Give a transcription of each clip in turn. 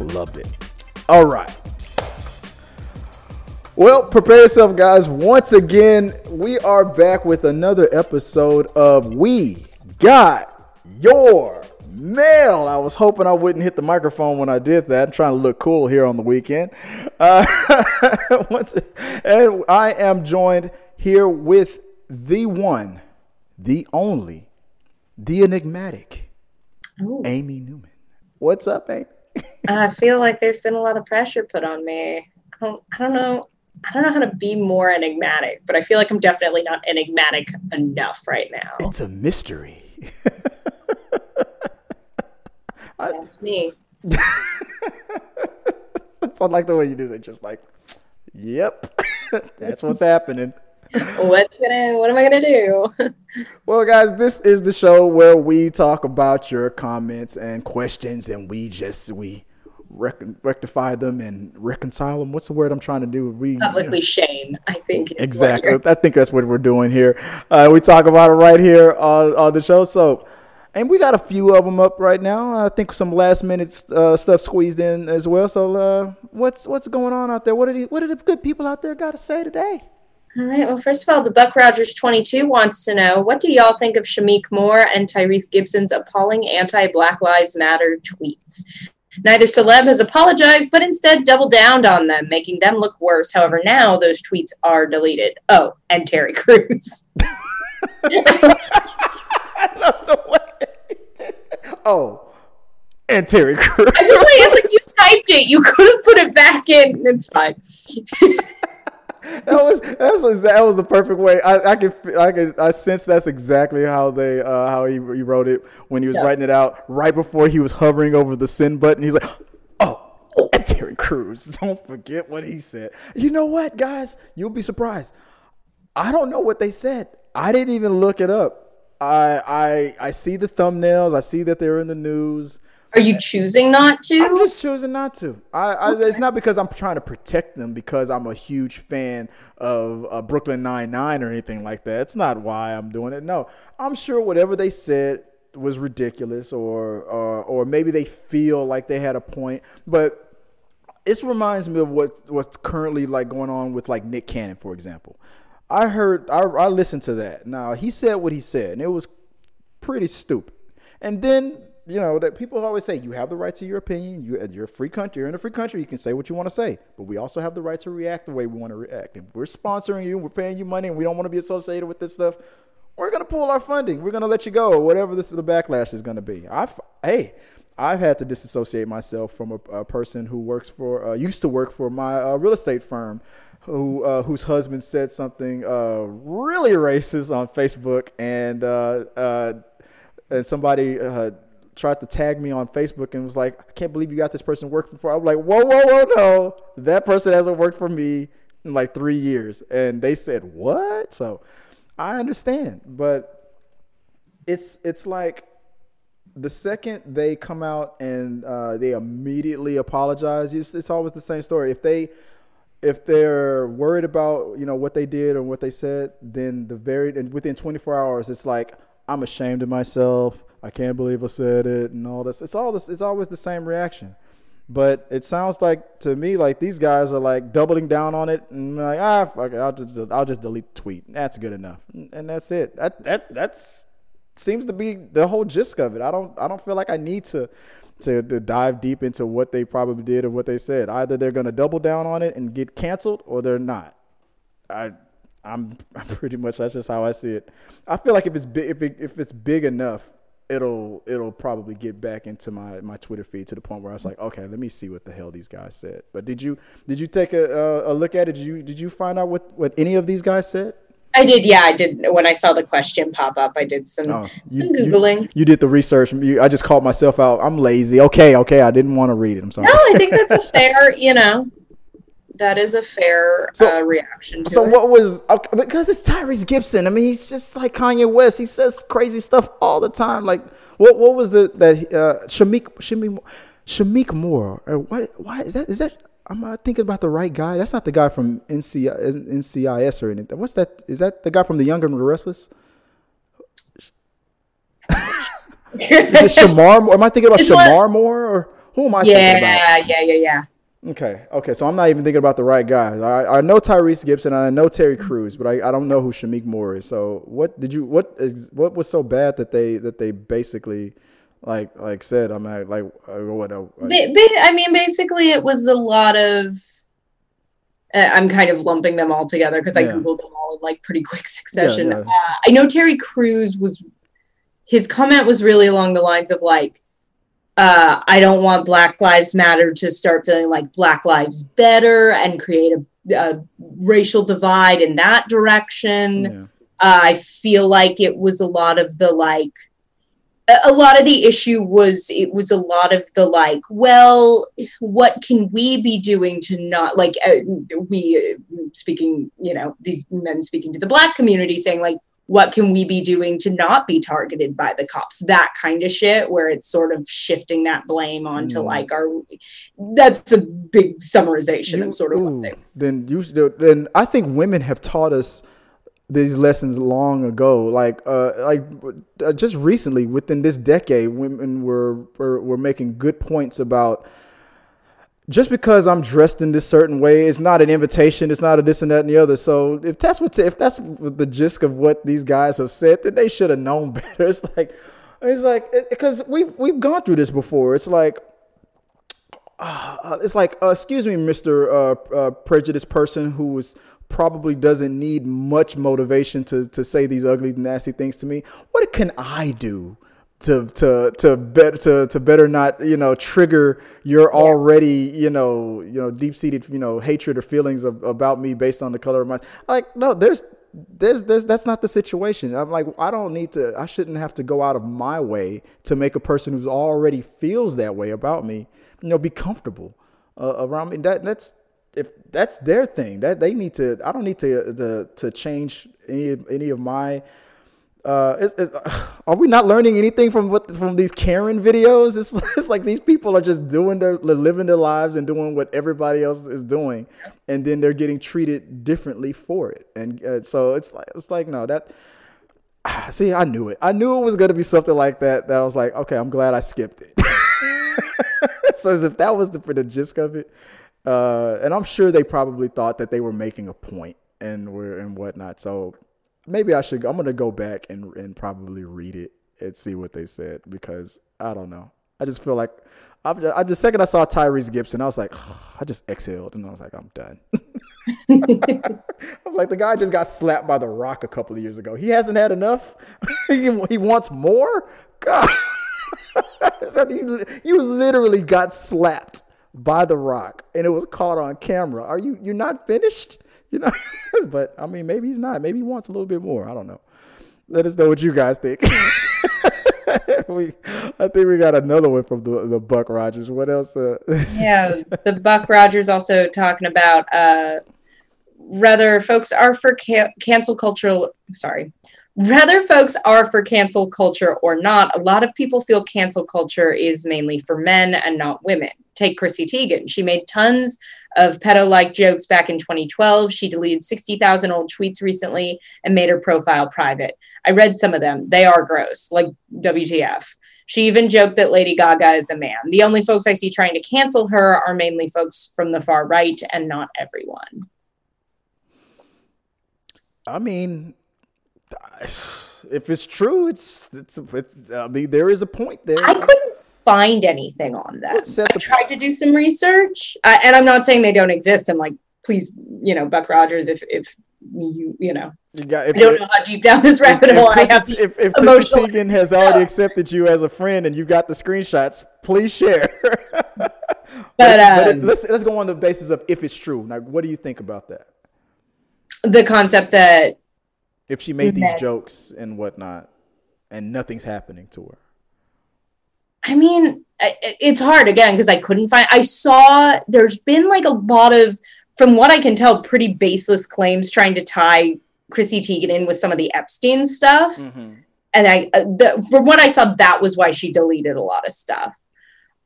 Loved it. All right. Well, prepare yourself, guys. Once again, we are back with another episode of We Got Your Mail. I was hoping I wouldn't hit the microphone when I did that. I'm trying to look cool here on the weekend. Uh, once, and I am joined here with the one, the only, the enigmatic, Ooh. Amy Newman. What's up, Amy? I feel like there's been a lot of pressure put on me. I don't, I don't know. I don't know how to be more enigmatic, but I feel like I'm definitely not enigmatic enough right now. It's a mystery. That's me. I like the way you do it. Just like, yep, that's what's happening. What's gonna? What am I gonna do? Well, guys, this is the show where we talk about your comments and questions, and we just we rec- rectify them and reconcile them. What's the word I'm trying to do? We Publicly shame. I think. exactly. I think that's what we're doing here. Uh, we talk about it right here on, on the show. So, and we got a few of them up right now. I think some last minute uh, stuff squeezed in as well. So, uh, what's what's going on out there? What are the, what are the good people out there got to say today? All right. Well, first of all, the Buck Rogers 22 wants to know what do y'all think of Shameik Moore and Tyrese Gibson's appalling anti Black Lives Matter tweets? Neither celeb has apologized, but instead doubled down on them, making them look worse. However, now those tweets are deleted. Oh, and Terry Crews. I love the way. oh, and Terry Crews. I just like, it's like you typed it. You could have put it back in. It's fine. that was that was that was the perfect way. I, I can I can I sense that's exactly how they uh, how he, he wrote it when he was Yeah. writing it out right before he was hovering over the send button. He's like, oh, and Terry Crews. Don't forget what he said. You know what, guys? You'll be surprised. I don't know what they said. I didn't even look it up. I I I see the thumbnails. I see that they're in the news. Are you choosing not to? I'm just choosing not to. I, I it's not because I'm trying to protect them because I'm a huge fan of uh, Brooklyn Nine Nine or anything like that. It's not why I'm doing it. No, I'm sure whatever they said was ridiculous or or or maybe they feel like they had a point, but this reminds me of what what's currently like going on with like Nick Cannon, for example. I heard I, I listened to that. Now he said what he said, and it was pretty stupid. And then you know that people always say you have the right to your opinion. You you're a free country. You're in a free country. You can say what you want to say, but we also have the right to react the way we want to react. If we're sponsoring you, we're paying you money, and we don't want to be associated with this stuff. We're gonna pull our funding. We're gonna let you go, whatever this the backlash is gonna be. I hey. I've had to disassociate myself from a, a person who works for, uh, used to work for my uh, real estate firm, who uh, whose husband said something uh, really racist on Facebook, and uh, uh, and somebody uh, tried to tag me on Facebook and was like, "I can't believe you got this person working for." I'm like, "Whoa, whoa, whoa, no! That person hasn't worked for me in like three years." And they said, "What?" So I understand, but it's it's like the second they come out and uh, they immediately apologize, it's, it's always the same story. If they if they're worried about you know what they did or what they said, then the very and within 24 hours, it's like I'm ashamed of myself. I can't believe I said it and all this. It's all this. It's always the same reaction. But it sounds like to me like these guys are like doubling down on it and like ah fuck it, I'll just I'll just delete the tweet. That's good enough, and that's it. That that that's seems to be the whole gist of it. I don't I don't feel like I need to to, to dive deep into what they probably did or what they said. Either they're going to double down on it and get canceled, or they're not. I I'm, I'm pretty much that's just how I see it. I feel like if it's big, if it, if it's big enough, it'll it'll probably get back into my my Twitter feed to the point where I was like, okay, let me see what the hell these guys said. But did you did you take a a, look at it? Did you did you find out what what any of these guys said? I did, yeah, I did. When I saw the question pop up, I did some, Oh, some you- you- Googling. You did the research. You, I just called myself out. I'm lazy. Okay, okay. I didn't want to read it. I'm sorry. no, I think that's a fair, you know, that is a fair So- uh, reaction to So it. what was okay, because it's Tyrese Gibson. I mean, he's just like Kanye West. He says crazy stuff all the time. Like what what was the that uh Shameik Shameik Shameik Moore? Or what why is that is that I'm not thinking about the right guy. That's not the guy from NC, NCIS or anything. What's that? Is that the guy from The Young and the Restless? Is it Shemar? Moore? Am I thinking about It's what- Shemar Moore or Who am I? Thinking about? Yeah, yeah, yeah, yeah. Okay, okay. So I'm not even thinking about the right guys. I, I know Tyrese Gibson. I know Terry Crews, but I, I don't know who Shameik Moore is. So what did you what is what was so bad that they that they basically like like said I'm at, like uh, what? Uh, I mean, basically, it was a lot of. Uh, I'm kind of lumping them all together because I yeah. googled them all in like pretty quick succession. Yeah, yeah. Uh, I know Terry Crews was his comment was really along the lines of like, uh, I don't want Black Lives Matter to start feeling like Black Lives Better and create a, a racial divide in that direction. Uh, I feel like it was a lot of the like a lot of the issue was it was a lot of the like well what can we be doing to not like uh, we uh, speaking you know these men speaking to the black community saying like what can we be doing to not be targeted by the cops that kind of shit where it's sort of shifting that blame onto mm. like our that's a big summarization you, of sort of ooh, then you then i think women have taught us these lessons long ago. Like, uh, like uh, just recently, within this decade, women were, were were making good points about just because I'm dressed in this certain way, it's not an invitation. It's not a this and that and the other. So if that's what if that's the gist of what these guys have said, then they should have known better. It's like it's like because we've we've gone through this before. It's like. Uh, it's like, uh, excuse me, Mister uh, uh, Prejudiced person who was probably doesn't need much motivation to to say these ugly, nasty things to me. What can I do to to to better to, to better not you know trigger your already you know you know deep seated you know hatred or feelings of, about me based on the color of my like no there's there's there's that's not the situation. I'm like I don't need to I shouldn't have to go out of my way to make a person who already feels that way about me you know be comfortable uh, around me. That that's if that's their thing, that they need to. I don't need to to to change any any of my. Uh, are we not learning anything from what from these Karen videos? It's, it's like these people are just doing their living their lives and doing what everybody else is doing, and then they're getting treated differently for it. And uh, so it's like it's like no that. See, I knew it. I knew it was gonna be something like that. That I was like, okay, I'm glad I skipped it. so as if that was the, the gist of it, uh, and I'm sure they probably thought that they were making a point and were and whatnot. So maybe I should. I'm gonna go back and and probably read it and see what they said because I don't know. I just feel like I've, I the second I saw Tyrese Gibson, I was like, oh, I just exhaled and I was like, I'm done. I'm like the guy just got slapped by the Rock a couple of years ago. He hasn't had enough. he, he wants more. God, you, you literally got slapped by The Rock, and it was caught on camera. Are you you're not finished? You know, but I mean, maybe he's not. Maybe he wants a little bit more. I don't know. Let us know what you guys think. we, I think we got another one from the, the Buck Rogers. What else? Uh, yeah, the Buck Rogers also talking about uh, rather folks are for ca- cancel cultural. Sorry, whether folks are for cancel culture or not, a lot of people feel cancel culture is mainly for men and not women take Chrissy Teigen. She made tons of pedo like jokes back in 2012. She deleted 60,000 old tweets recently and made her profile private. I read some of them. They are gross, like WTF. She even joked that Lady Gaga is a man. The only folks I see trying to cancel her are mainly folks from the far right and not everyone. I mean, if it's true, it's it's, it's I mean there is a point there. I couldn't find anything on them. I tried to do some research, uh, and I'm not saying they don't exist. I'm like, please, you know, Buck Rogers, if if you you know, you got, if, I don't know how deep down this rabbit hole I have. If, if Chrissy Teigen has already accepted you as a friend and you've got the screenshots, please share. but, but, um, but if, let's let's go on the basis of if it's true. Now, what do you think about that? The concept that if she made these jokes and whatnot, and nothing's happening to her. I mean, it's hard again because I couldn't find. I saw there's been like a lot of, from what I can tell, pretty baseless claims trying to tie Chrissy Teigen in with some of the Epstein stuff. Mm-hmm. And I, uh, the, from what I saw, that was why she deleted a lot of stuff.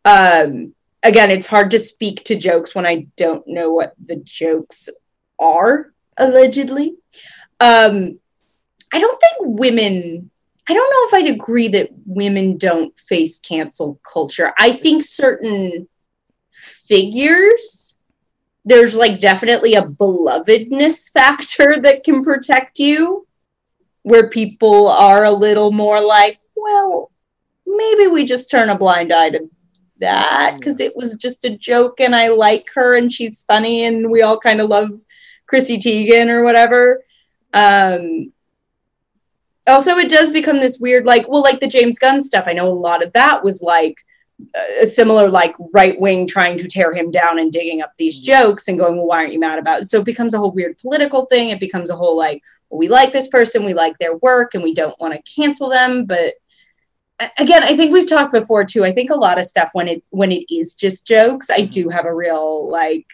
Um, again, it's hard to speak to jokes when I don't know what the jokes are allegedly. Um, I don't think women I don't know if I'd agree that women don't face cancel culture. I think certain figures, there's like definitely a belovedness factor that can protect you, where people are a little more like, well, maybe we just turn a blind eye to that because it was just a joke and I like her and she's funny and we all kind of love Chrissy Teigen or whatever. Um, also, it does become this weird, like, well, like the James Gunn stuff. I know a lot of that was like a similar, like, right wing trying to tear him down and digging up these mm-hmm. jokes and going, well, why aren't you mad about it? So it becomes a whole weird political thing. It becomes a whole, like, well, we like this person, we like their work, and we don't want to cancel them. But again, I think we've talked before too. I think a lot of stuff when it when it is just jokes, I do have a real like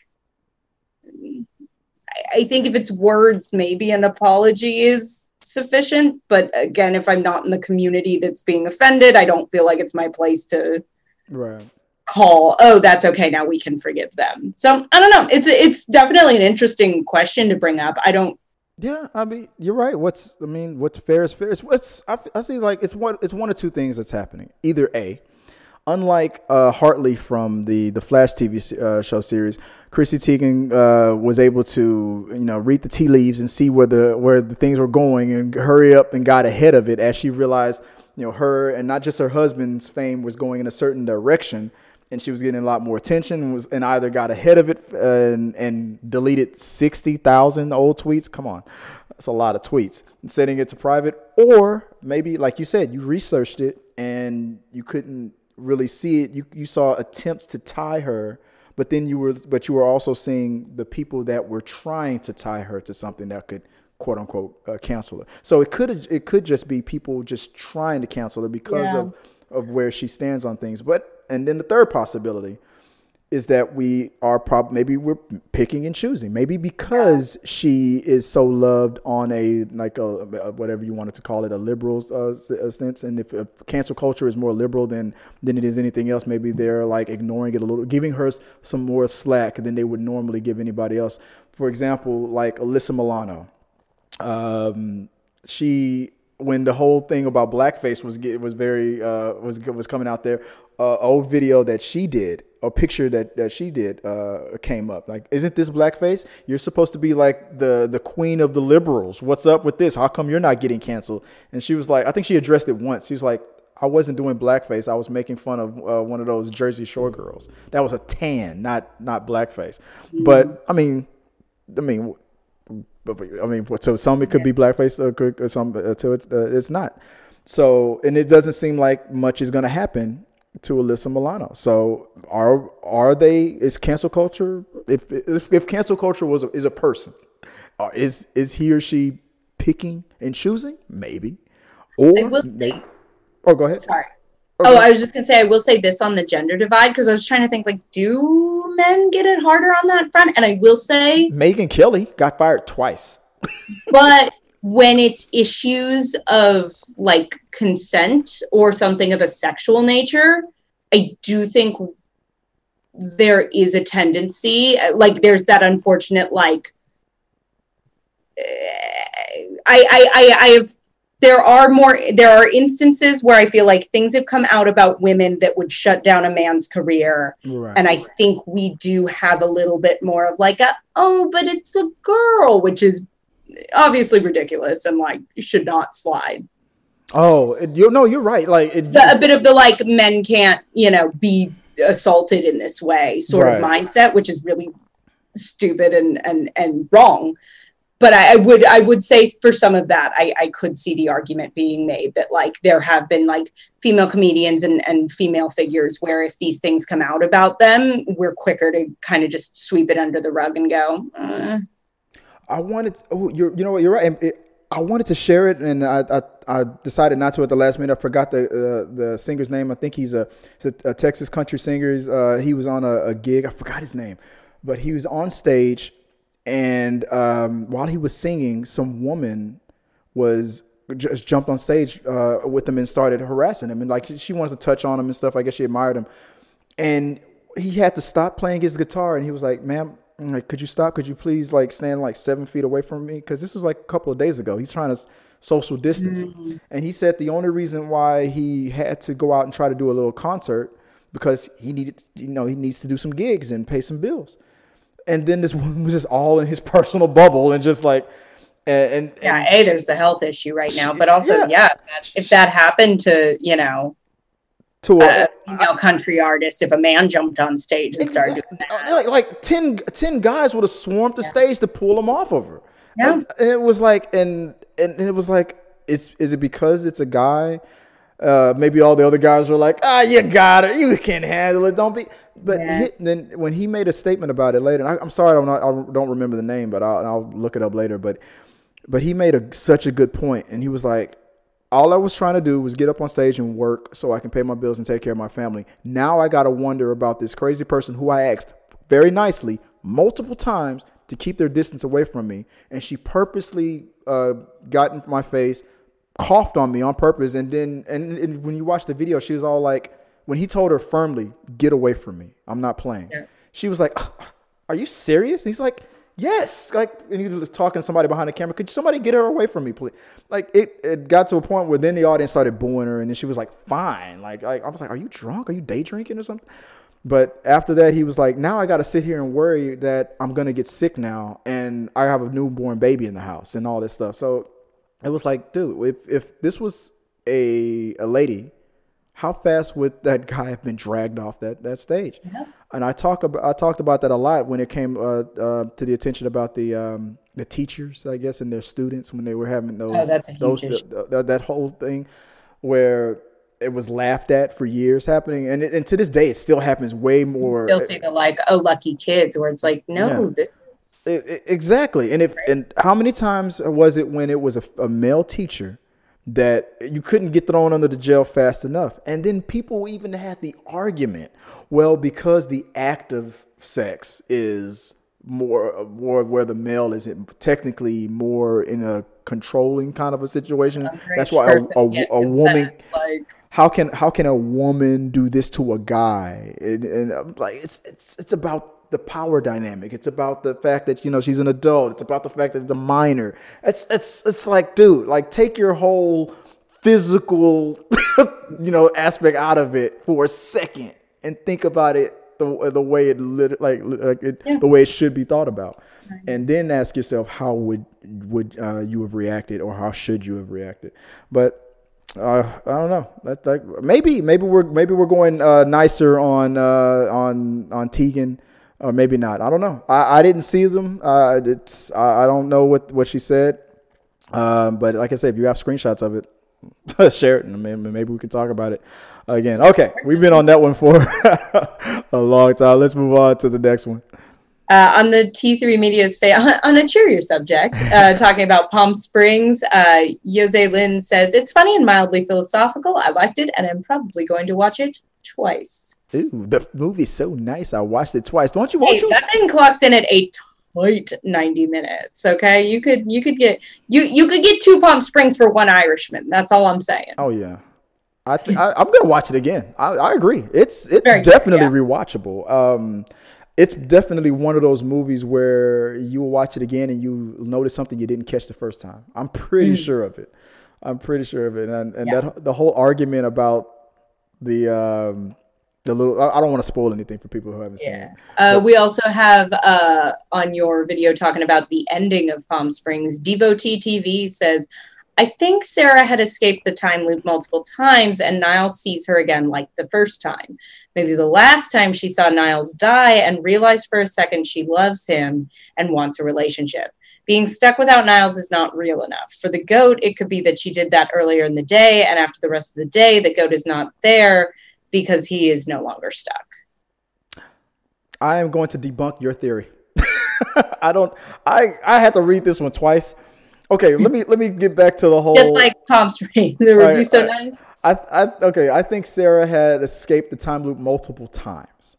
I think if it's words, maybe an apology is sufficient. But again, if I'm not in the community that's being offended, I don't feel like it's my place to right. call, oh, that's okay, now we can forgive them. So I don't know. It's it's definitely an interesting question to bring up. I don't yeah, I mean, you're right. What's I mean, what's fair is fair. It's, what's I, I see like it's one it's one of two things that's happening. Either a, unlike uh, Hartley from the the Flash TV uh, show series, Chrissy Teigen uh, was able to you know read the tea leaves and see where the where the things were going and hurry up and got ahead of it as she realized you know her and not just her husband's fame was going in a certain direction and she was getting a lot more attention and was and either got ahead of it and, and deleted 60,000 old tweets. Come on. That's a lot of tweets. And setting it to private. Or maybe like you said you researched it and you couldn't really see it. You you saw attempts to tie her, but then you were but you were also seeing the people that were trying to tie her to something that could quote unquote uh, cancel her. So it could it could just be people just trying to cancel her because yeah. of of where she stands on things. But and then the third possibility is that we are prob maybe we're picking and choosing. Maybe because yeah. she is so loved on a like a, a, whatever you wanted to call it a liberal uh, sense, and if, if, cancel culture is more liberal than than it is anything else, maybe they're like ignoring it a little, giving her some more slack than they would normally give anybody else. For example, like Alyssa Milano, um, she when the whole thing about blackface was get, was very uh, was was coming out there, uh, old video that she did a picture that, that she did uh, came up. Like, isn't this blackface? You're supposed to be like the the queen of the liberals. What's up with this? How come you're not getting canceled? And she was like, I think she addressed it once. She was like, I wasn't doing blackface. I was making fun of uh, one of those Jersey Shore girls. That was a tan, not not blackface. But I mean, I mean, I mean, so some it could be blackface, or some uh, to it's uh, it's not. So, and it doesn't seem like much is going to happen to Alyssa Milano. So are are they is cancel culture if if, if cancel culture was a, is a person, uh, is is he or she picking and choosing? Maybe. Or I will say, Oh, go ahead. Sorry. Oh, I was just gonna say I will say this on the gender divide because I was trying to think like, do men get it harder on that front? And I will say Megyn Kelly got fired twice. but when it's issues of like consent or something of a sexual nature, I do think there is a tendency, like there's that unfortunate like. Eh, I, I, I, I have there are more there are instances where i feel like things have come out about women that would shut down a man's career right. and i think we do have a little bit more of like a oh but it's a girl which is obviously ridiculous and like should not slide. Oh, you know, you're right. Like it, the, a bit of the like men can't, you know, be assaulted in this way sort right. of mindset, which is really stupid and and and wrong. But I, I, would I would say for some of that, I, I could see the argument being made that like there have been like female comedians and, and female figures where if these things come out about them, we're quicker to kind of just sweep it under the rug and go. Uh. I wanted. Oh, you're. You know what? You're right. It, I wanted to share it, and I, I, I decided not to at the last minute. I forgot the uh, the singer's name. I think he's a, a, a Texas country singer. Uh, he was on a, a, gig. I forgot his name, but he was on stage, and um, while he was singing, some woman was just jumped on stage uh, with him and started harassing him, and like she wanted to touch on him and stuff. I guess she admired him, and he had to stop playing his guitar, and he was like, "Ma'am, like, could you stop? Could you please like stand like seven feet away from me? Because this was like a couple of days ago. He's trying to social distance, and he said the only reason why he had to go out and try to do a little concert because he needed, you know, he needs to do some gigs and pay some bills. And then this woman was just all in his personal bubble and just like, and, and Yeah, a there's the health issue right now, but also Yeah. yeah, if that, happened to you know to a female country artist, if a man jumped on stage and started. Like, like 10, 10 guys would have swarmed the stage to pull him off of her. Yeah. And, and it was like, and, and it was like, is, is it because it's a guy? Uh, maybe all the other guys were like, ah, you got it. You can handle it. Don't be. But Yeah. he, then when he made a statement about it later, and I, I'm sorry, I'm not, I don't remember the name, but I'll, I'll look it up later. But, but he made a, such a good point, and he was like, all I was trying to do was get up on stage and work so I can pay my bills and take care of my family. Now I got to wonder about this crazy person who I asked very nicely multiple times to keep their distance away from me. And she purposely uh, got in my face, coughed on me on purpose. And then, and, and when you watch the video, she was all like, when he told her firmly, get away from me, I'm not playing. Yeah. She was like, ah, are you serious? And he's like, yes. Like, and he was talking to somebody behind the camera. Could somebody get her away from me, please? Like, it, it got to a point where then the audience started booing her, and then she was like, fine. Like, like I was like, are you drunk? Are you day drinking or something? But after that, he was like, now I got to sit here and worry that I'm going to get sick now, and I have a newborn baby in the house and all this stuff. So it was like, dude, if, if this was a, a lady, how fast would that guy have been dragged off that, that stage? And I talk about I talked about that a lot when it came uh, uh, to the attention about the um, the teachers, I guess, and their students when they were having those Oh, that's a those issue. th- th- that whole thing where it was laughed at for years happening, and it, and to this day it still happens way more. See the like, oh, lucky kids, where it's like, no, Yeah. this I- I- exactly. And if and how many times was it when it was a, a male teacher that you couldn't get thrown under the jail fast enough? And then people even had the argument, well, because the act of sex is more more where the male is technically more in a controlling kind of a situation. That's why a, a, a woman like how can how can a woman do this to a guy and, and like it's it's it's about the power dynamic. It's about the fact that you know she's an adult. It's about the fact that it's a minor. It's it's it's like dude like take your whole physical you know aspect out of it for a second and think about it the, the way it lit, like like it, the way it should be thought about. And then ask yourself how would would uh, you have reacted or how should you have reacted? But uh, I don't know. That, that, maybe maybe we're maybe we're going uh, nicer on uh, on on Tegan, or maybe not. I don't know. I, I didn't see them. Uh, it's I, I don't know what what she said. Um, but like I said, if you have screenshots of it, share it, and maybe, we can talk about it again. Okay, we've been on that one for a long time. Let's move on to the next one. Uh, on the T3 Media's fa- on a cheerier subject, uh, talking about Palm Springs, uh, Jose Lin says it's funny and mildly philosophical. I liked it, and I'm probably going to watch it twice. Ooh, the movie's so nice. I watched it twice. Don't you Hey, watch it? that thing clocks in at a tight 90 minutes. Okay, you could you could get you you could get two Palm Springs for one Irishman. That's all I'm saying. Oh yeah, I, th- I I'm gonna watch it again. I, I agree. It's it's Very good, definitely yeah. rewatchable. Um, it's definitely one of those movies where you will watch it again and you notice something you didn't catch the first time. I'm pretty sure of it. I'm pretty sure of it. And and. Yeah. that the whole argument about the um the little I don't want to spoil anything for people who haven't seen Yeah. it. Uh, we also have uh, on your video talking about the ending of Palm Springs. Devotee TV says, I think Sarah had escaped the time loop multiple times, and Niles sees her again like the first time. Maybe the last time she saw Niles die and realized for a second she loves him and wants a relationship. Being stuck without Niles is not real enough. For the goat, it could be that she did that earlier in the day, and after the rest of the day, the goat is not there because he is no longer stuck. I am going to debunk your theory. I don't. I I had to read this one twice. Okay, let me let me get back to the whole. Just like Palm Springs, the Right, review's so right. nice. I, I okay. I think Sarah had escaped the time loop multiple times.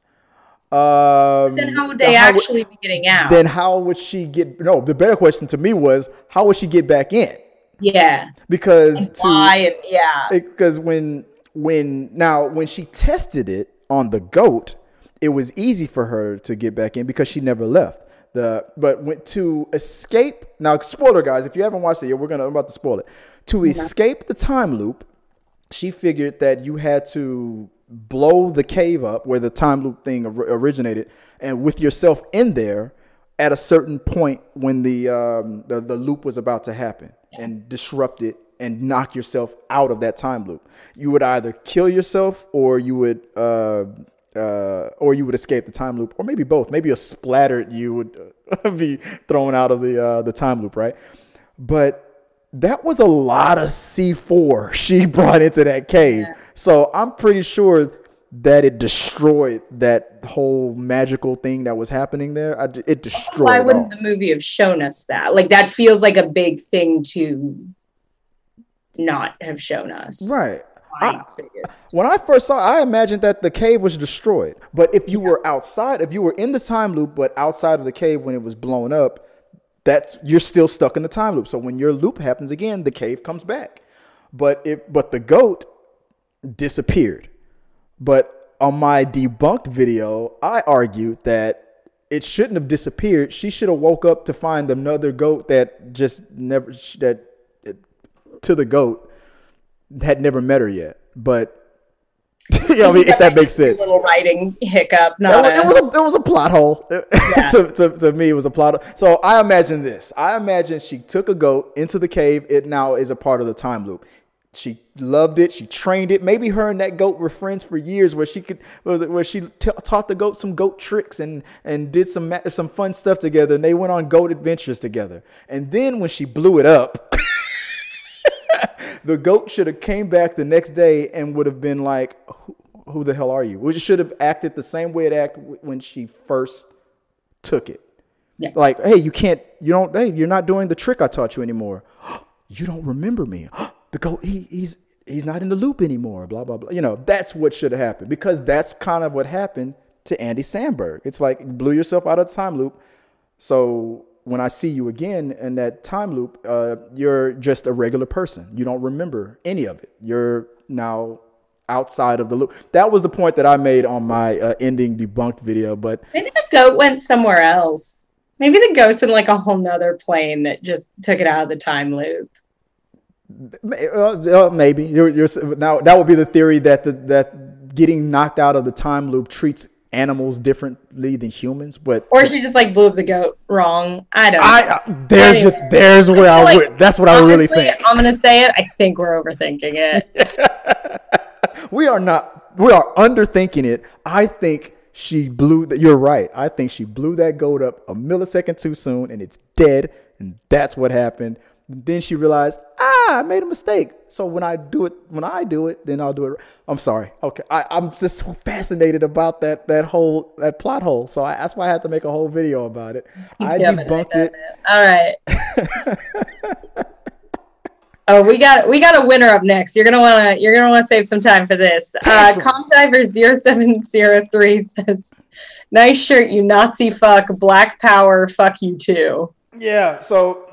Um, Then how would they how would- actually be getting out? then how would she get? No, the better question to me was how would she get back in? yeah. Because to Why? Yeah. because when when now when she tested it on the goat, it was easy for her to get back in because she never left. the but went to escape. Now, spoiler, guys, if you haven't watched it yet, we're gonna I'm about to spoil it. To escape the time loop, she figured that you had to blow the cave up where the time loop thing originated, and with yourself in there at a certain point when the um, the, the loop was about to happen and disrupt it and knock yourself out of that time loop. You would either kill yourself or you would uh, uh, or you would escape the time loop, or maybe both. Maybe a splattered you would uh, be thrown out of the uh, the time loop, right? But that was a lot of C4 she brought into that cave. So I'm pretty sure that it destroyed that whole magical thing that was happening there. I, it destroyed Why wouldn't the movie have shown us that? Like that feels like a big thing to not have shown us. Right. I- When I first saw it, I imagined that the cave was destroyed. But if you were outside, if you were in the time loop, but outside of the cave when it was blown up, that's you're still stuck in the time loop. So when your loop happens again, the cave comes back. But if but the goat disappeared. But on my debunked video, I argued that it shouldn't have disappeared. She should have woke up to find another goat that just never that to the goat had never met her yet. But you know, I mean, if that makes sense. Little writing hiccup. It was, a, it was a it was a plot hole. to, to, to me, it was a plot. hole. So I imagine this. I imagine she took a goat into the cave. It now is a part of the time loop. She loved it. She trained it. Maybe her and that goat were friends for years, where she could, where she t- taught the goat some goat tricks and and did some some fun stuff together. And they went on goat adventures together. And then when she blew it up, the goat should have came back the next day and would have been like, "Who, who the hell are you?" Which should have acted the same way it acted when she first took it. Yeah. Like, hey, you can't, you don't, hey, you're not doing the trick I taught you anymore. you don't remember me. the goat, he, he's he's not in the loop anymore. Blah blah blah. You know, that's what should have happened because that's kind of what happened to Andy Samberg. It's like you blew yourself out of the time loop. So when I see you again in that time loop, uh, you're just a regular person. You don't remember any of it. You're now outside of the loop. That was the point that I made on my uh, ending debunked video. But maybe the goat went somewhere else. Maybe the goat's in like a whole nother plane that just took it out of the time loop. uh, uh, maybe you're, you're now that would be the theory that the, that getting knocked out of the time loop treats animals differently than humans. But Or she just like blew up the goat wrong. I don't know. I uh, there's your, there's where I, Like, would. That's what I really think. I'm gonna say it. I think we're overthinking it. we are not we are underthinking it i think she blew that you're right i think she blew that goat up a millisecond too soon and it's dead and that's what happened then she realized ah i made a mistake so when i do it when i do it then i'll do it i'm sorry okay I, i'm just so fascinated about that that whole that plot hole so I, that's why i had to make a whole video about it i Yeah, debunked done it All right. oh, we got we got a winner up next. You're gonna wanna you're gonna wanna save some time for this. Uh, Comdiver 0703 says, "Nice shirt, you Nazi fuck. Black power. Fuck you too." Yeah. So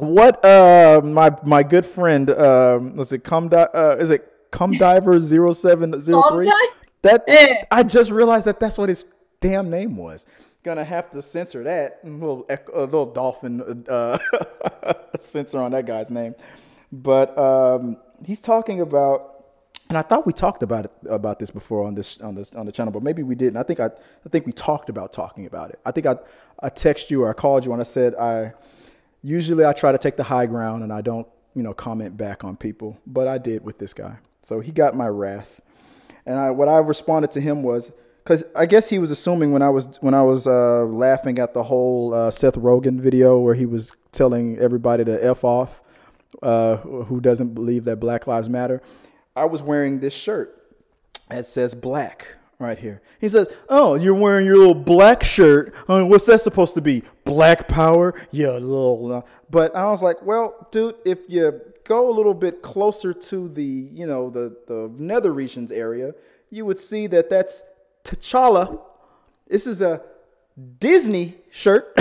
what uh my my good friend um was it come di- uh is it come diver 0703 that Eh. I just realized that that's what his damn name was gonna have to censor that a little a little dolphin uh censor on that guy's name but um he's talking about and I thought we talked about it about this before on this on this on the channel, but maybe we didn't. I think I I think we talked about talking about it. I think I I text you or I called you and I said I usually I try to take the high ground and I don't you know comment back on people, but I did with this guy. So he got my wrath, and I what I responded to him was because I guess he was assuming when I was when I was uh, laughing at the whole uh, Seth Rogen video where he was telling everybody to f off uh, who doesn't believe that Black Lives Matter. I was wearing this shirt that says black right here. He says, "Oh, you're wearing your little black shirt. Uh, what's that supposed to be? Black power? Yeah, little." Uh. But I was like, "Well, dude, if you go a little bit closer to the, you know, the the nether regions area, you would see that that's T'Challa. This is a Disney shirt,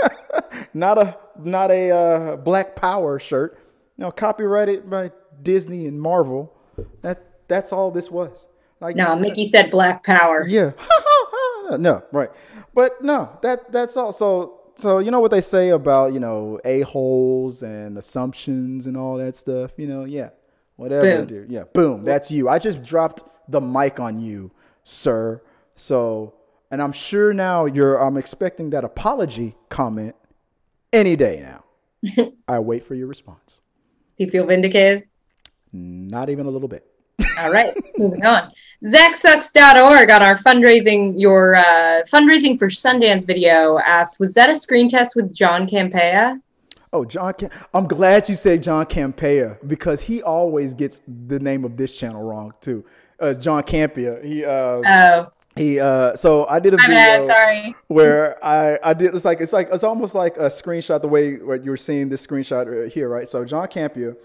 not a not a uh, Black Power shirt. You know, copyrighted by Disney and Marvel. That that's all this was. Like, No, Mickey said black power. yeah. no, right. But no, that that's all. So so you know what they say about you know a holes and assumptions and all that stuff. You know, yeah, whatever, Boom. dude. Yeah, boom. That's you. I just dropped the mic on you, sir. So, and I'm sure now you're. I'm expecting that apology comment any day now. I wait for your response. Do you feel vindicated? Not even a little bit. All right, moving on. ZachSucks.org on our fundraising, your uh, fundraising for Sundance video asked, was that a screen test with John Campea? Oh, John. Cam- I'm glad you said John Campea because he always gets the name of this channel wrong too. Uh, John Campea. He. Uh, Oh, he. Uh, so I did a my video bad. Sorry. where I I did. It's like it's like it's almost like a screenshot. The way what you're seeing this screenshot here, right? So John Campea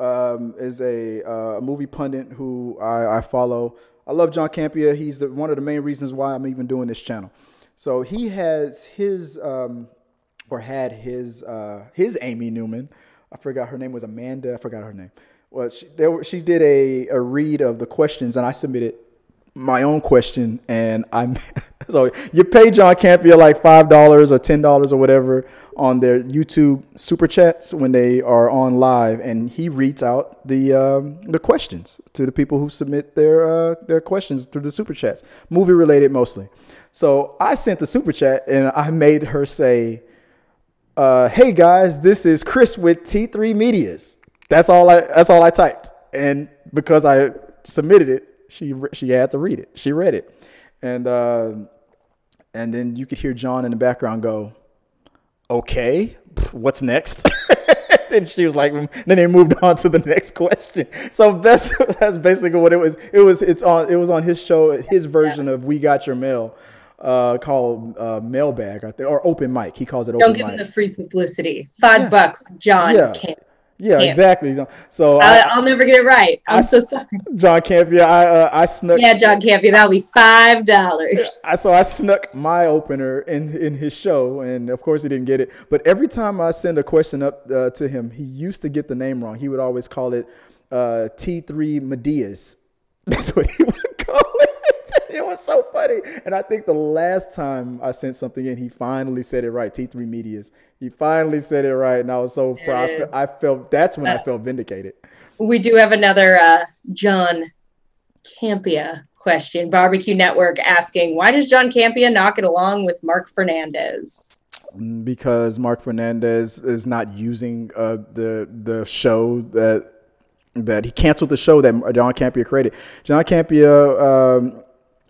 um, is a uh, movie pundit who I, I follow. I love John Campea. He's the, one of the main reasons why I'm even doing this channel. So he has his um, or had his uh, his Amy Newman. I forgot her name was Amanda. I forgot her name. Well, she, she did a, a read of the questions, and I submitted my own question, and I'm so you pay John Campea like five dollars or ten dollars or whatever on their YouTube super chats when they are on live, and he reads out the um, the questions to the people who submit their uh, their questions through the super chats, movie related mostly. So I sent the super chat, and I made her say uh, hey guys, this is Chris with T3 Medias. That's all I that's all I typed. And because I submitted it, she she had to read it. She read it. And uh, and then you could hear John in the background go, "Okay, what's next?" and she was like, then they moved on to the next question. So that's that's basically what it was. It was it's on it was on his show, his version of We Got Your Mail, uh, called uh, Mailbag, think, or Open Mic. He calls it. Don't give him Mic. the free publicity. Five bucks, John Yeah. Yeah, Camp. exactly. So I, I, I'll never get it right. I'm so sorry. John Campea, I uh, I snuck. Yeah, John Campy, that'll be five dollars. I, so I snuck my opener in in his show, and of course he didn't get it. But every time I send a question up uh, to him, he used to get the name wrong. He would always call it uh, T3 Medias. That's what he would call it. It was so funny. And I think the last time I sent something in, he finally said it right. T3 Medias. He finally said it right, and I was so proud. is. I felt that's when I Uh, felt vindicated. We do have another uh, John Campea question. Barbecue Network asking, why does John Campea knock it along with Marc Fernandez? because Marc Fernandez is not using uh, the the show that that he canceled the show that John Campea created. John Campea um,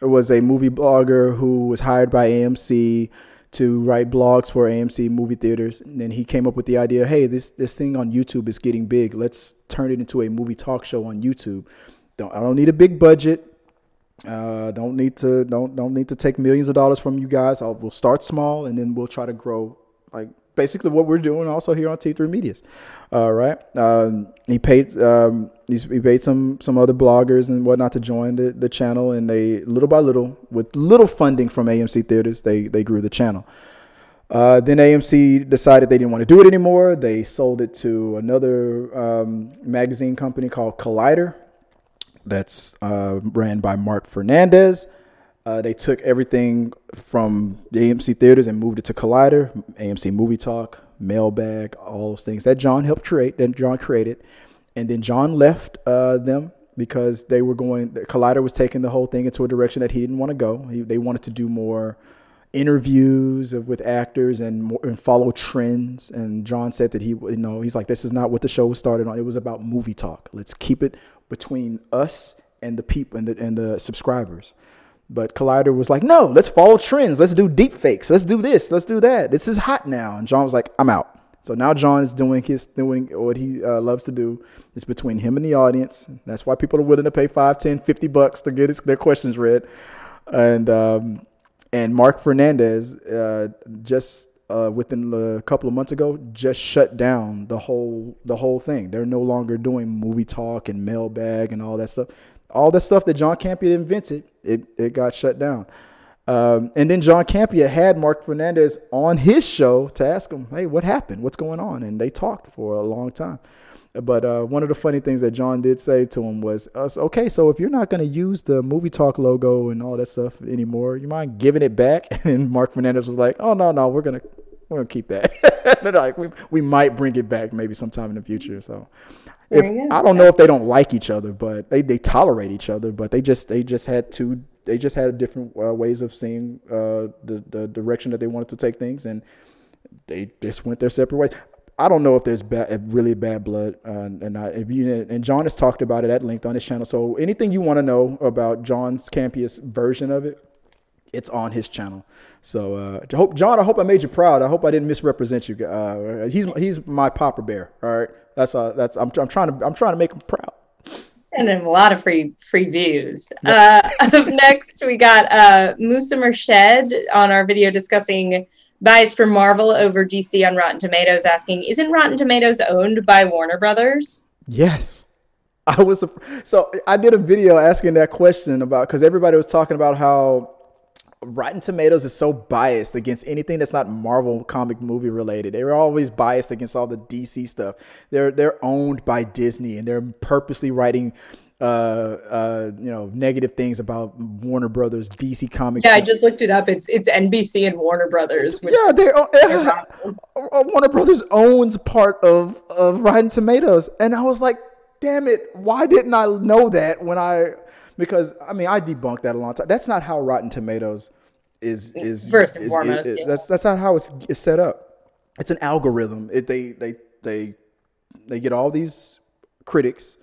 was a movie blogger who was hired by AMC to write blogs for AMC movie theaters. And then he came up with the idea, hey, this this thing on YouTube is getting big. Let's turn it into a movie talk show on YouTube. Don't I don't need a big budget. Uh, don't need to don't don't need to take millions of dollars from you guys. I'll, we'll start small and then we'll try to grow. Like basically what we're doing also here on T3 Medias. All right. Um, he paid um, he paid some some other bloggers and whatnot to join the, the channel, and they little by little with little funding from AMC theaters, they they grew the channel. Uh, then AMC decided they didn't want to do it anymore. They sold it to another um, magazine company called Collider that's uh, ran by Marc Fernandez. Uh, they took everything from the AMC theaters and moved it to Collider, AMC Movie Talk, Mailbag, all those things that John helped create, that John created. And then John left uh, them because they were going, Collider was taking the whole thing into a direction that he didn't want to go. He, they wanted to do more interviews of, with actors and, more, and follow trends. And John said that he, you know, he's like, this is not what the show was started on. It was about movie talk. Let's keep it between us and the people and the, and the subscribers. But Collider was like, no, let's follow trends. Let's do deep fakes. Let's do this. Let's do that. This is hot now. And John was like, I'm out. So now John is doing his doing what he uh, loves to do. It's between him and the audience. That's why people are willing to pay 5, 10, 50 bucks to get his, their questions read. And um, and Marc Fernandez uh, just uh, within a couple of months ago just shut down the whole the whole thing. They're no longer doing movie talk and mailbag and all that stuff. All the stuff that John Campea invented, it it got shut down. Um, and then John Campea had Marc Fernandez on his show to ask him, "Hey, what happened? What's going on?" And they talked for a long time. But uh, one of the funny things that John did say to him was, uh, "Okay, so if you're not going to use the movie talk logo and all that stuff anymore, you mind giving it back?" And Marc Fernandez was like, "Oh no, no, we're gonna we're gonna keep that. like we we might bring it back maybe sometime in the future." So. If, I don't know if they don't like each other, but they, they tolerate each other. But they just they just had two they just had different uh, ways of seeing uh, the the direction that they wanted to take things, and they just went their separate ways. I don't know if there's bad, really bad blood, uh, and I, if you and John has talked about it at length on his channel. So anything you want to know about John's Campea's version of it, it's on his channel. So uh, hope John, I hope I made you proud. I hope I didn't misrepresent you. Uh, he's he's my popper Bear. All right, that's uh, that's I'm, I'm trying to I'm trying to make him proud. And a lot of free free views. Uh, up next, we got uh, Musa Mershed on our video discussing bias for Marvel over DC on Rotten Tomatoes, asking, "Isn't Rotten Tomatoes owned by Warner Brothers?" Yes. I was so I did a video asking that question about because everybody was talking about how Rotten Tomatoes is so biased against anything that's not Marvel comic movie related. They're always biased against all the DC stuff. They're they're owned by Disney and they're purposely writing uh, uh, you know, negative things about Warner Brothers, DC Comics. Yeah, I just looked it up. It's it's NBC and Warner Brothers. yeah, they're, uh, Warner Brothers owns part of of Rotten Tomatoes, and I was like, damn it, why didn't I know that when I? Because I mean, I debunked that a long time. That's not how Rotten Tomatoes is is first and is, foremost. It, yeah. That's that's not how it's, it's set up. It's an algorithm. It, they they they they get all these critics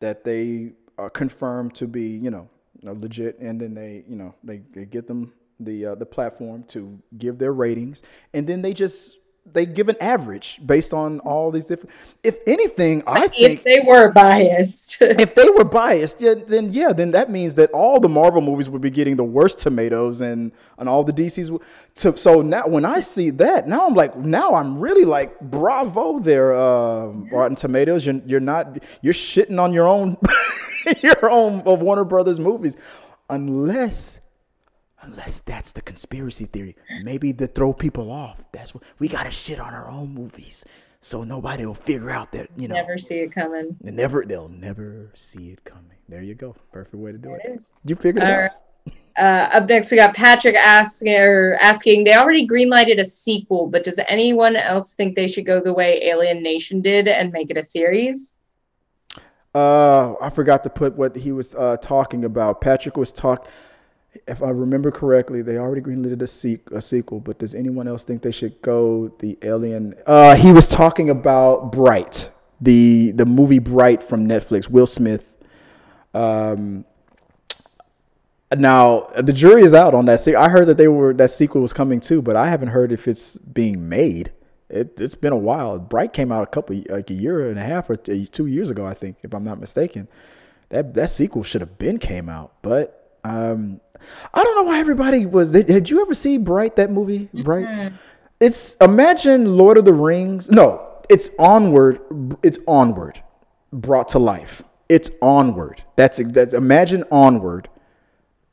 that they are confirmed to be, you know, legit, and then they, you know, they, they get them the uh, the platform to give their ratings, and then they just they give an average based on all these different. If anything, I if think if they were biased, if they were biased, yeah, then yeah, then that means that all the Marvel movies would be getting the worst tomatoes, and and all the DC's. To, so now when I see that, now I'm like, now I'm really like, bravo, there, uh, Rotten Tomatoes. You're you're not you're shitting on your own your own Warner Brothers movies, unless Unless that's the conspiracy theory. Maybe to throw people off. That's what we gotta shit on our own movies. So nobody will figure out that, you know. Never see it coming. They never they'll never see it coming. There you go. Perfect way to do it. it. You figured it out. Uh, up next, we got Patrick asking, asking. They already greenlighted a sequel, but does anyone else think they should go the way Alien Nation did and make it a series? Uh, I forgot to put what he was uh, talking about. Patrick was talking if I remember correctly, they already greenlit a, se- a sequel. But does anyone else think they should go the Alien? Uh, he was talking about Bright, the the movie Bright from Netflix. Will Smith. Um, now the jury is out on that. Se- I heard that they were that sequel was coming too, but I haven't heard if it's being made. It, has been a while. Bright came out a couple like a year and a half or two years ago, I think, if I'm not mistaken. That that sequel should have been came out, but um, I don't know why everybody was. Did you ever see Bright? That movie, Bright. Mm-hmm. It's imagine Lord of the Rings. No, it's onward. It's onward, brought to life. It's onward. That's that's imagine onward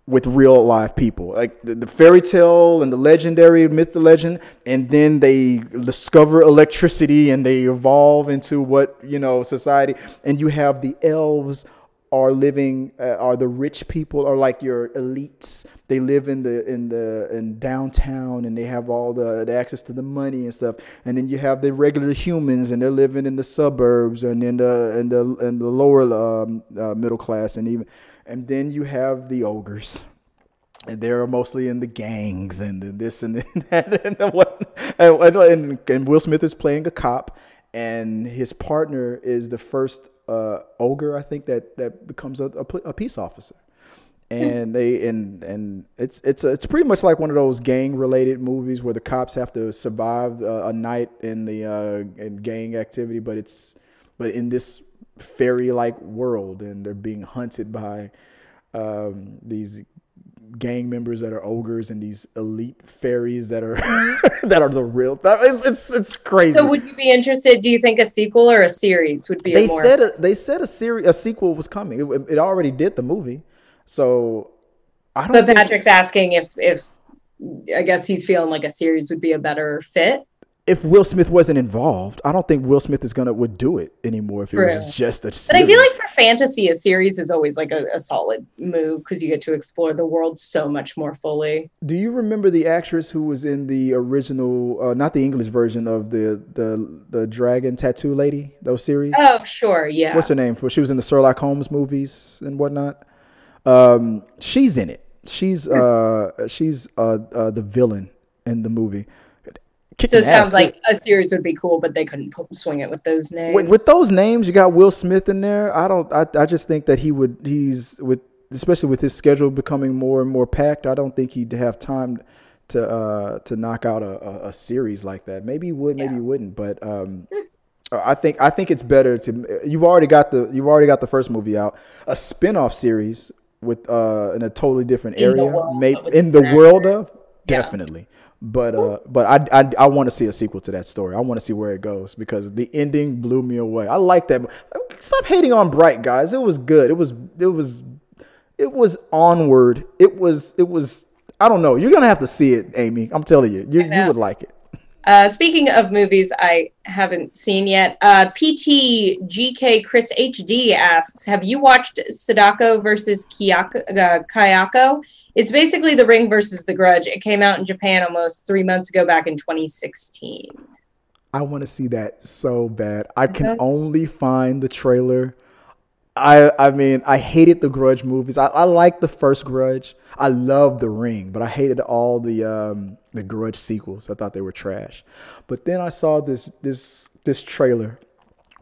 with real live people, like the, the fairy tale and the legendary myth, the legend, and then they discover electricity and they evolve into what you know society, and you have the elves are living uh, are the rich people are like your elites. They live in the in the in downtown and they have all the, the access to the money and stuff. And then you have the regular humans and they're living in the suburbs and in the in the in the lower um, uh, middle class and even and then you have the ogres. And they're mostly in the gangs and this and that and, what, and, and Will Smith is playing a cop and his partner is the first uh, ogre, I think that that becomes a, a, a peace officer, and they and and it's it's a, it's pretty much like one of those gang related movies where the cops have to survive uh, a night in the uh, in gang activity, but it's but in this fairy like world, and they're being hunted by um, these gang members that are ogres and these elite fairies that are mm-hmm. that are the real. It's, it's it's crazy. So, would you be interested? Do you think a sequel or a series would be? They more... said a, they said a series a sequel was coming. It, it already did the movie, so I don't. But. Patrick's asking if if I guess he's feeling like a series would be a better fit. If Will Smith wasn't involved, I don't think Will Smith is gonna would do it anymore if it True. was just a. Series. But I feel like for fantasy, a series is always like a, a solid move because you get to explore the world so much more fully. Do you remember the actress who was in the original, uh, not the English version of the the the Dragon Tattoo Lady, those series? Oh, sure, yeah. What's her name? For she was in the Sherlock Holmes movies and whatnot. Um, she's in it. She's uh she's uh, uh the villain in the movie. So it sounds like too. a series would be cool, but they couldn't put, swing it with those names. with, with those names, you got Will Smith in there. I don't. I, I just think that he would. He's with, especially with his schedule becoming more and more packed. I don't think he'd have time to uh to knock out a, a, a series like that. Maybe he would. Maybe he wouldn't. But um, I think I think it's better to. You've already got the. You've already got the first movie out. A spin-off series with uh in a totally different In the area, world, may, in the world of definitely. But uh, but I I, I want to see a sequel to that story. I want to see where it goes because the ending blew me away. I like that. Stop hating on Bright, guys. It was good. It was it was it was onward. It was it was. I don't know. You're gonna have to see it, Amy. I'm telling you. You you would like it. Uh, speaking of movies I haven't seen yet, uh, PT GK Chris HD asks, "Have you watched Sadako versus Kiyako, uh, Kayako? It's basically The Ring versus The Grudge. It came out in Japan almost three months ago, back in 2016. I want to see that so bad. I can Okay. only find the trailer. I I mean, I hated the Grudge movies. I, I liked the first Grudge. I loved The Ring, but I hated all the um, the Grudge sequels. I thought they were trash. But then I saw this this this trailer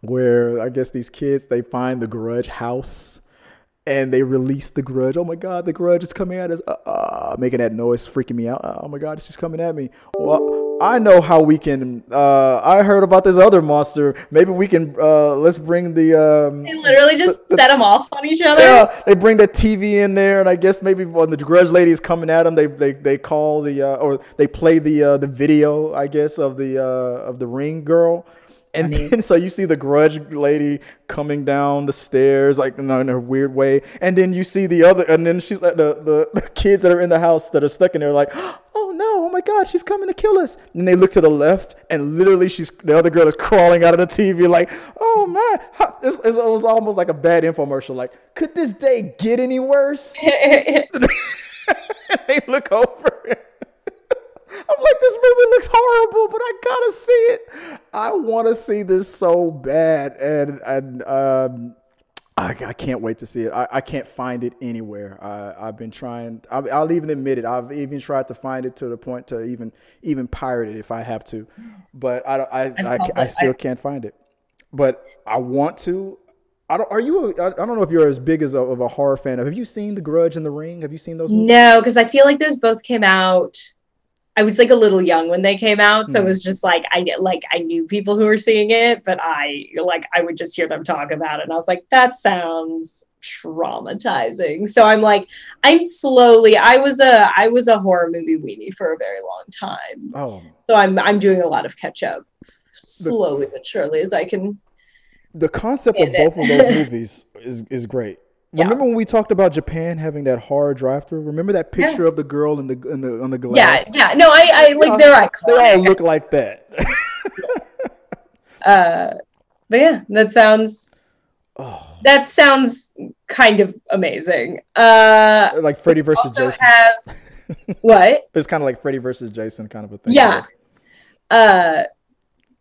where I guess these kids they find the Grudge house and they release the grudge. Oh my God, the grudge is coming at us, uh, uh, making that noise, freaking me out. Oh my God, it's just coming at me. Well, I know how we can. Uh, I heard about this other monster. Maybe we can. Uh, let's bring the. Um, They literally just set them off on each other. yeah, they bring the TV in there, and I guess maybe when the grudge lady is coming at them, they they, they call the uh, or they play the uh, the video, I guess, of the uh, of the ring girl. And Funny. then so you see the grudge lady coming down the stairs like in a, weird way, and then you see the other, and then she's like the, the the kids that are in the house that are stuck in there like, my god, she's coming to kill us. And they look to the left, and literally she's the other girl is crawling out of the TV like, oh man, it's, it was almost like a bad infomercial. Like, could this day get any worse? they look over. I'm like, this movie looks horrible, but I gotta see it. I want to see this so bad, and and um, I, I can't wait to see it. I, I can't find it anywhere. I, I've been trying. I'll, I'll even admit it. I've even tried to find it to the point to even even pirate it if I have to, but I don't- I I, I, I still can't find it. But I want to. I don't. Are you? I don't know if you're as big as a, of a horror fan. Have you seen The Grudge and The Ring? Have you seen those? Movies? no, because I feel like those both came out. I was like a little young when they came out, so it Hmm. was just like I like I knew people who were seeing it, but I like I would just hear them talk about it, and I was like, that sounds traumatizing. So I'm like, I'm slowly. I was a I was a horror movie weenie for a very long time, Oh, so I'm I'm doing a lot of catch up, slowly but surely as I can. the concept of In it. both of those movies is is great. Yeah. Remember when we talked about Japan having that horror drive-through? Remember that picture of the girl in the in the on the glass? Yeah, yeah. No, I I like Yeah, they're iconic. They all look like that. Uh, but yeah, that sounds oh, that sounds kind of amazing. Uh, like Freddy versus Jason. have what? It's kind of like Freddy versus Jason kind of a thing. Yeah. Uh,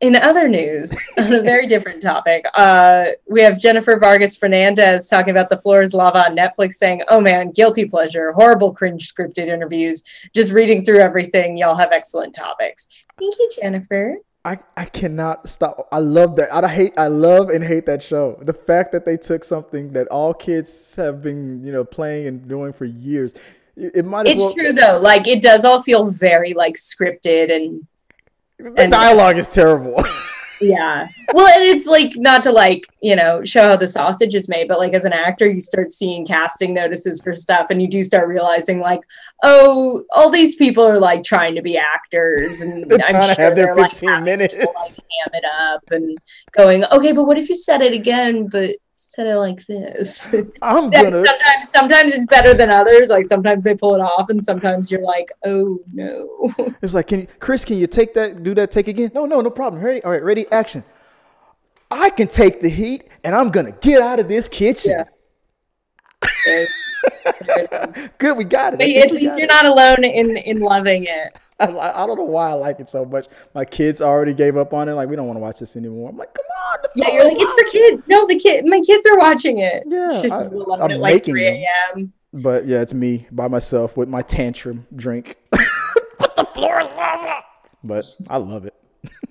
in other news, on a very different topic, uh, we have Jennifer Vargas Fernandez talking about the floor is lava on Netflix, saying, "Oh man, guilty pleasure, horrible cringe scripted interviews. Just reading through everything. Y'all have excellent topics. Thank you, Jennifer. I, I cannot stop. I love that. I hate. I love and hate that show. The fact that they took something that all kids have been, you know, playing and doing for years. It, it might It's well. true though. Like it does all feel very like scripted and The and- dialogue is terrible. Yeah. Well, and it's like not to like, you know, show how the sausage is made, but like as an actor, you start seeing casting notices for stuff and you do start realizing like, oh, all these people are like trying to be actors and They're trying to have their they're, like, 15 minutes. people, like ham it up and going, okay, but what if you said it again, but said it like this. I'm gonna. sometimes sometimes it's better than others. Like sometimes they pull it off, and sometimes you're like, oh no. It's like, can you, Chris? Can you take that? Do that? Take again? No, no, no problem. Ready? All right, ready? Action. I can take the heat, and I'm gonna get out of this kitchen. Yeah. Very good. We got it. at least you're it. not alone in in loving it. I, I don't know why I like it so much. My kids already gave up on it. Like, we don't want to watch this anymore. I'm like, come on. the Yeah, you're like it's for kids. No, the kid, my kids are watching it. Yeah, it's just I- I'm it like making 3 them. a.m. But yeah, it's me by myself with my tantrum drink. Put the floor in lava. But I love it.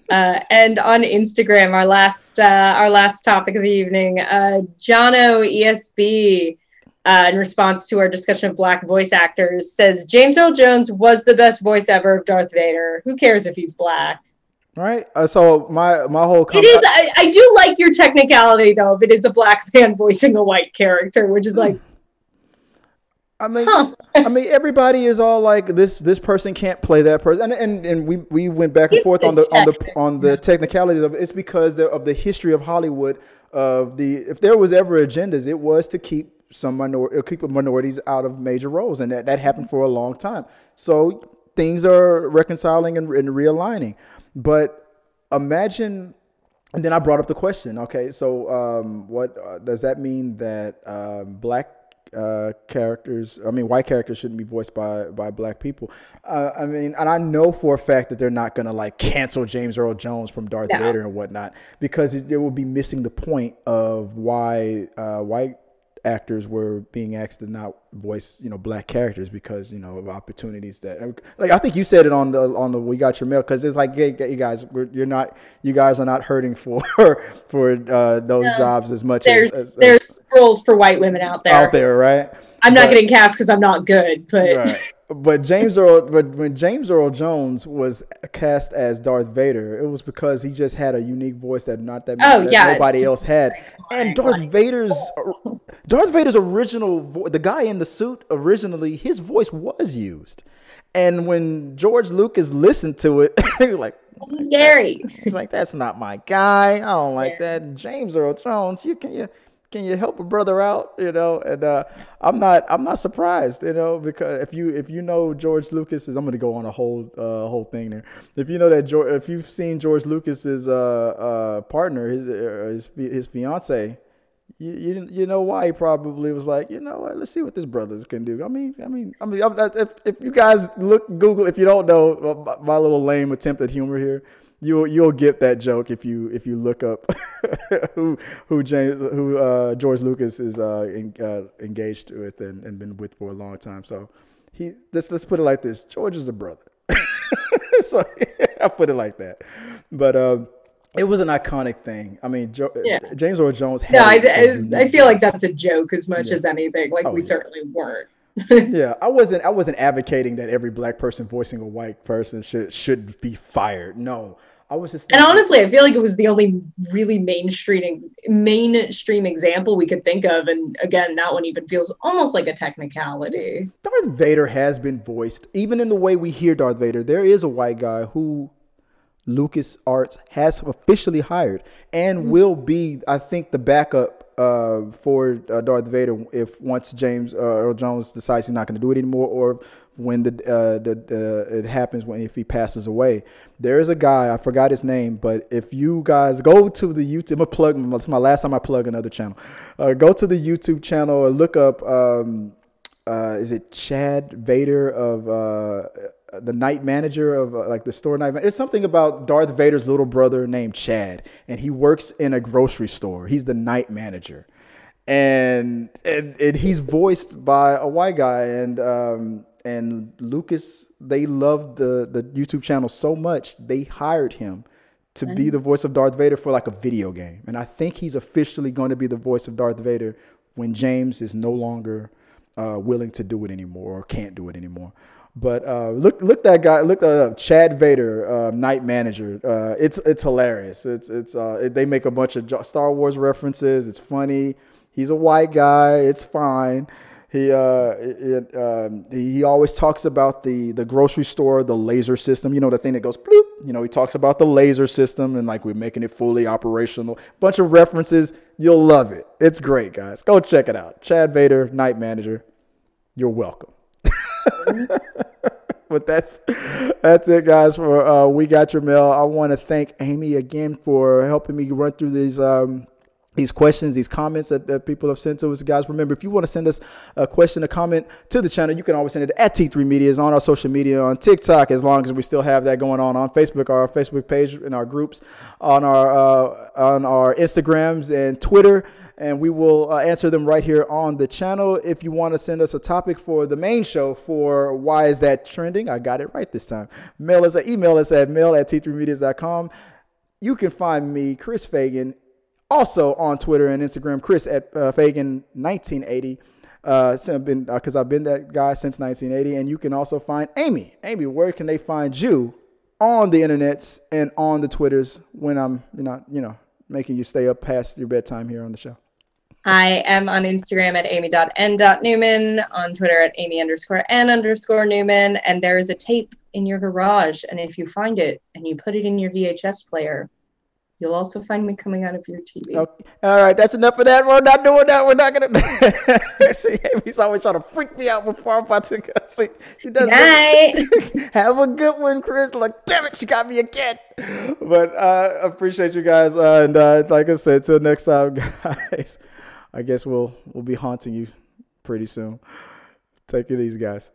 Uh, and on Instagram, our last uh, our last topic of the evening, uh, Jono ESB, uh, in response to our discussion of black voice actors, says James Earl Jones was the best voice ever of Darth Vader. Who cares if he's black? Right. Uh, so my my whole It is. I, I do like your technicality though. If it is a black man voicing a white character, which is like, I mean, Huh. I mean, everybody is all like this. This person can't play that person, and and, and we, we went back and It's forth on the on the on the technicalities of it. It's because of the history of Hollywood. Of the if there was ever agendas, it was to keep some minor keep minorities out of major roles, and that, that happened for a long time. So things are reconciling and, and realigning. But imagine and then I brought up the question. Okay, so um, what uh, does that mean that um, black uh, characters, I mean, white characters shouldn't be voiced by by black people? Uh, I mean, and I know for a fact that they're not gonna like cancel James Earl Jones from Darth No. Vader and whatnot because it, it would be missing the point of why uh, white actors were being asked to not voice you know black characters because you know of opportunities that like I think you said it on the on the we got your mail because it's like hey, you guys we're, you're not you guys are not hurting for for uh, those No. jobs as much there's as, as, there's as roles for white women out there. out there right I'm not but- getting cast because I'm not good, but right. But James Earl, but when James Earl Jones was cast as Darth Vader, it was because he just had a unique voice that not that, Oh, that yeah, nobody else had. And Darth Vader's Darth Vader's original, vo- the guy in the suit originally, his voice was used. And when George Lucas listened to it, he was like, scary. He's like, that's not my guy. I don't like that. James Earl Jones, you can you can you help a brother out? You know, and uh, I'm not I'm not surprised. You know, because if you if you know George Lucas is, I'm gonna go on a whole uh, whole thing there. If you know that George, if you've seen George Lucas's uh, uh, partner, his uh, his his fiance. You, you you know why he probably was like you know what let's see what this brothers can do I mean I mean I mean if if you guys look Google if you don't know my little lame attempt at humor here you'll you'll get that joke if you if you look up who who James who uh, George Lucas is uh, en, uh, engaged with and, and been with for a long time. So he let's let's put it like this: George is a brother. so I put it like that. But um, it was an iconic thing. I mean, jo- Yeah. James Earl Jones. Had No, I, I, I feel like that's a joke as much Yeah. as anything. Like Oh, we yeah. certainly weren't. yeah, I wasn't. I wasn't advocating that every black person voicing a white person should should be fired. No, I was just. And honestly, I feel like it was the only really mainstream mainstream example we could think of. And again, that one even feels almost like a technicality. Darth Vader has been voiced, even in the way we hear Darth Vader. There is a white guy who Lucas Arts has officially hired and will be, I think, the backup uh, for uh, Darth Vader if once James uh, Earl Jones decides he's not going to do it anymore, or when the uh, the uh, it happens when if he passes away. There is a guy I forgot his name, but if you guys go to the YouTube, I'm gonna plug. It's my last time I plug another channel. Uh, go to the YouTube channel or look up. Um, uh, is it Chad Vader of uh, the night manager of uh, like the store night? It's something about Darth Vader's little brother named Chad, and he works in a grocery store. He's the night manager, and and, and he's voiced by a white guy, and um, and Lucas. They loved the the YouTube channel so much they hired him to be the voice of Darth Vader for like a video game, and I think he's officially going to be the voice of Darth Vader when James is no longer uh, willing to do it anymore or can't do it anymore. But uh, look, look that guy, look that up, Chad Vader, uh, Night Manager. Uh, it's it's hilarious. It's it's uh, it, they make a bunch of Star Wars references. It's funny. He's a white guy. It's fine. He uh, it, um, he always talks about the the grocery store, the laser system. You know, the thing that goes bloop. You know, he talks about the laser system and like we're making it fully operational. Bunch of references. You'll love it. It's great, guys. Go check it out. Chad Vader, Night Manager. You're welcome. but that's that's it, guys. For uh, we got your mail. I want to thank Amy again for helping me run through these. Um, these questions, these comments that, that, people have sent to us, guys. Remember, if you want to send us a question, a comment to the channel, you can always send it at T3 Media. Is on our social media, on TikTok, as long as we still have that going on, on Facebook, our Facebook page, and our groups, on our uh, on our Instagrams and Twitter, and we will uh, answer them right here on the channel. If you want to send us a topic for the main show for why is that trending, I got it right this time. Mail us, email us at mail at t3medias.com. You can find me, Chris Fagan, also on Twitter and Instagram, Chris at uh, Fagan1980. Uh, because uh, I've been that guy since 1980, and you can also find Amy. Amy, where can they find you on the internets and on the Twitters when I'm, know, you know, making you stay up past your bedtime here on the show? I am on Instagram at amy.n.newman, on Twitter at amy underscore n underscore Newman, and there is a tape in your garage, and if you find it and you put it in your VHS player, You'll also find me coming out of your TV. Okay. All right, that's enough of that. We're not doing that. We're not gonna. see, Amy's always trying to freak me out before I'm about to go. See, she does. Night. Have a good one, Chris. Like, damn it, she got me again. But uh, appreciate you guys, uh, and uh, like I said, till next time, guys. I guess we'll we'll be haunting you pretty soon. Take it easy, guys.